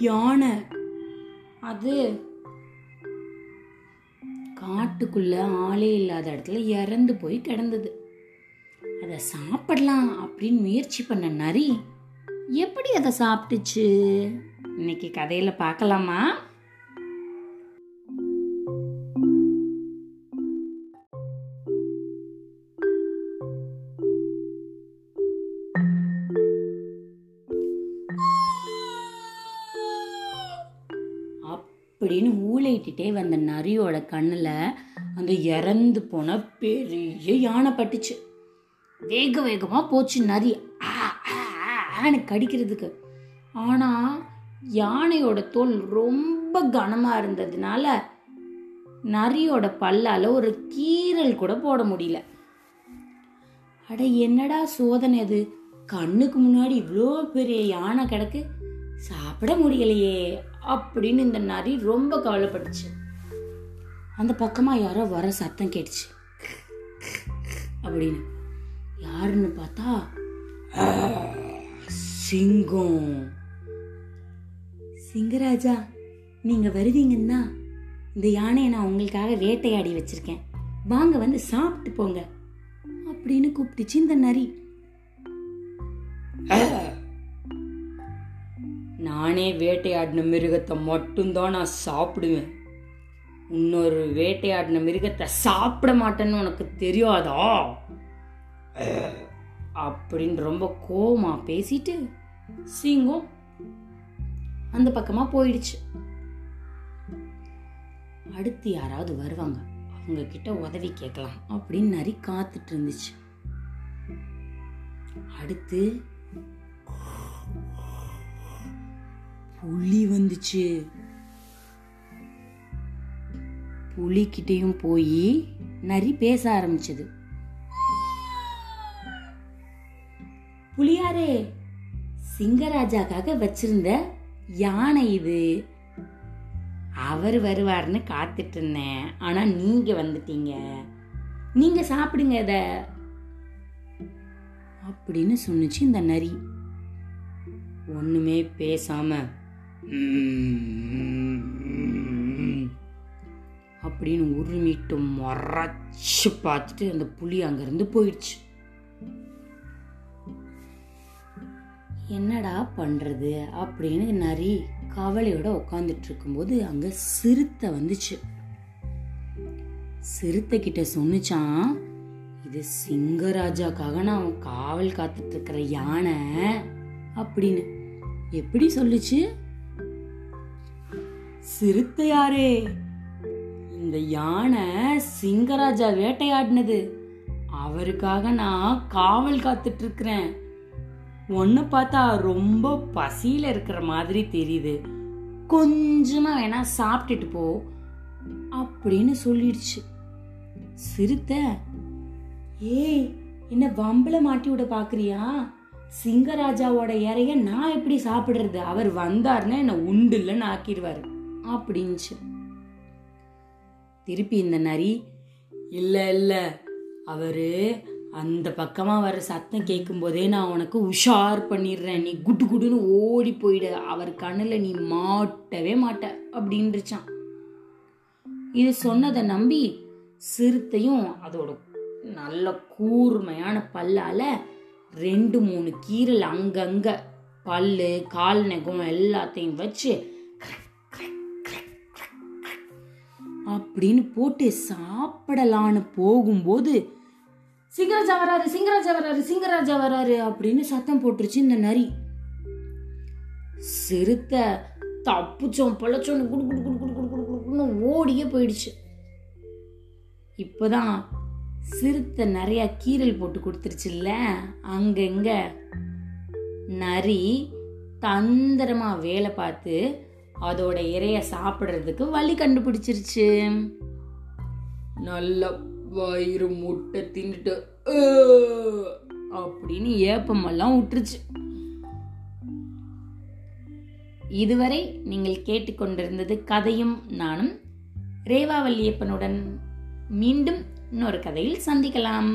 யானை? அது காட்டுக்குள்ள ஆளே இல்லாத இடத்துல இறந்து போய் கிடந்தது. அதை சாப்பிடலாம் அப்படின்னு முயற்சி பண்ண நரி எப்படி அதை சாப்பிட்டுச்சு? இன்னைக்கு கதையில பார்க்கலாமா? அப்படின்னு ஊழையிட்டே வந்த நரியோட கண்ணில் அந்த இறந்து போன பெரிய யானை பட்டுச்சு. வேக வேகமாக போச்சு நரி. ஆ, ஆ, கடிக்கிறதுக்கு. ஆனால் யானையோட தோல் ரொம்ப கனமாக இருந்ததுனால நரியோட பல்லால் ஒரு கீறல் கூட போட முடியல. அட என்னடா சோதனை அது? கண்ணுக்கு முன்னாடி இவ்வளோ பெரிய யானை கிடக்கு. சாப்பிட முடியலையே அப்படின்னு இந்த நரி ரொம்ப கவலைப்பட்டுச்சு. அந்த பக்கமா யாரோ வர சத்தம் கேட்டுச்சு. அப்படின்னு. யாருன்னு பார்த்தா சிங்கம். சிங்கராஜா நீங்க வருவீங்கன்னா இந்த யானையை நான் உங்களுக்காக வேட்டையாடி வச்சிருக்கேன். வாங்க வந்து சாப்பிட்டு போங்க. அப்படின்னு கூப்பிட்டுச்சு இந்த நரி. நானே வேட்டையாடின மிருகத்தை மட்டும்தான் நான் சாப்பிடுவேன். இன்னொரு வேட்டையாடின மிருகத்தை சாப்பிட மாட்டேன்னு உனக்கு தெரியாதா? அப்படின்னு ரொம்ப கோமா பேசிட்டு சிங்கம் அந்த பக்கமா போயிடுச்சு. அடுத்து யாராவது வருவாங்க. அவங்க கிட்ட உதவி கேட்கலாம் அப்படின்னு நரி காத்துட்டு இருந்துச்சு. அடுத்து புலி வந்துச்சு. புலிக்கிட்டேயும் போய் நரி பேச ஆரம்பிச்சது. புலியாரே சிங்கராஜாக்காக வச்சிருந்த யானை இது? அவர் வருவார்னு காத்துட்டு இருந்தேன் ஆனா நீங்க வந்துட்டீங்க. நீங்க சாப்பிடுங்க இத. அப்படின்னு சொன்னுச்சு இந்த நரி. ஒண்ணுமே பேசாம அப்படின்னு உருமிட்டு மறைச்சு பார்த்துட்டு அந்த புலி அங்கிருந்து போயிடுச்சு. என்னடா பண்றது அப்படின்னு நரி கவலையோட உட்காந்துட்டு இருக்கும்போது அங்க சிறுத்தை வந்துச்சு. சிறுத்தை கிட்ட சொன்னுச்சான் இது சிங்கராஜாக்காக நான் காவல் காத்துட்டு இருக்கிற யானை அப்படின்னு. எப்படி சொல்லுச்சு? சிறுத்தையாரே. இந்த யானை சிங்கராஜா வேட்டையாடினது. அவருக்காக நான் காவல் காத்துட்டு இருக்கிறேன் ஒன்னு பார்த்தா ரொம்ப பசியில இருக்கிற மாதிரி தெரியுது. கொஞ்சமா வேணா சாப்பிட்டுட்டு போ அப்படின்னு சொல்லிடுச்சு. சிறுத்தை ஏய் என்ன வம்பல மாட்டி விட பாக்குறியா? சிங்கராஜாவோட இறைய நான் எப்படி சாப்பிடுறது? அவர் வந்தாருன்னா என்ன உண்டு இல்லைன்னு ஆக்கிடுவாரு. அப்படின்ச்சு. திருப்பி இந்த நரி இல்ல இல்ல அவரு அந்த பக்கமாக வர சத்தம் கேட்கும் போதே நான் உனக்கு உஷார் பண்ணிடுறேன். நீ குட்டு குடுன்னு ஓடி போயிடு. அவர் கண்ணில் நீ மாட்டவே மாட்ட அப்படின்றுச்சான் இது சொன்னதை நம்பி சிறுத்தையும் அதோட நல்ல கூர்மையான பல்லால் ரெண்டு மூணு கீரல் அங்கங்கே பல் கால் நெகம் எல்லாத்தையும் வச்சு அப்படின்னு போட்டு சாப்பிடலான்னு போகும்போது சிங்கராஜா வராரு சிங்கராஜா வராரு சிங்கராஜா வராரு அப்படின்னு சத்தம் போட்டுருச்சு இந்த நரி. சிறுத்தை தப்புச்சோம் பழச்சோன்னு குடு குடு குடு குடு குடு குடு குடுன்னு ஓடியே போயிடுச்சு. இப்போதான் சிறுத்தை நிறைய கீரல் போட்டு கொடுத்துருச்சுல்ல அங்கங்க நரி தந்திரமா வேலை பார்த்து அதோட இறைய சாப்பிடுறதுக்கு வழி கண்டுபிடிச்சிருச்சு. நல்ல வயிறு முட்டை தின்னுட்டு அப்படின்னு ஏப்பமெல்லாம் விட்டுருச்சு இதுவரை நீங்கள் கேட்டுக்கொண்டிருந்தது கதையும் நானும் ரேவா வல்லியப்பனுடன். மீண்டும் இன்னொரு கதையில் சந்திக்கலாம்.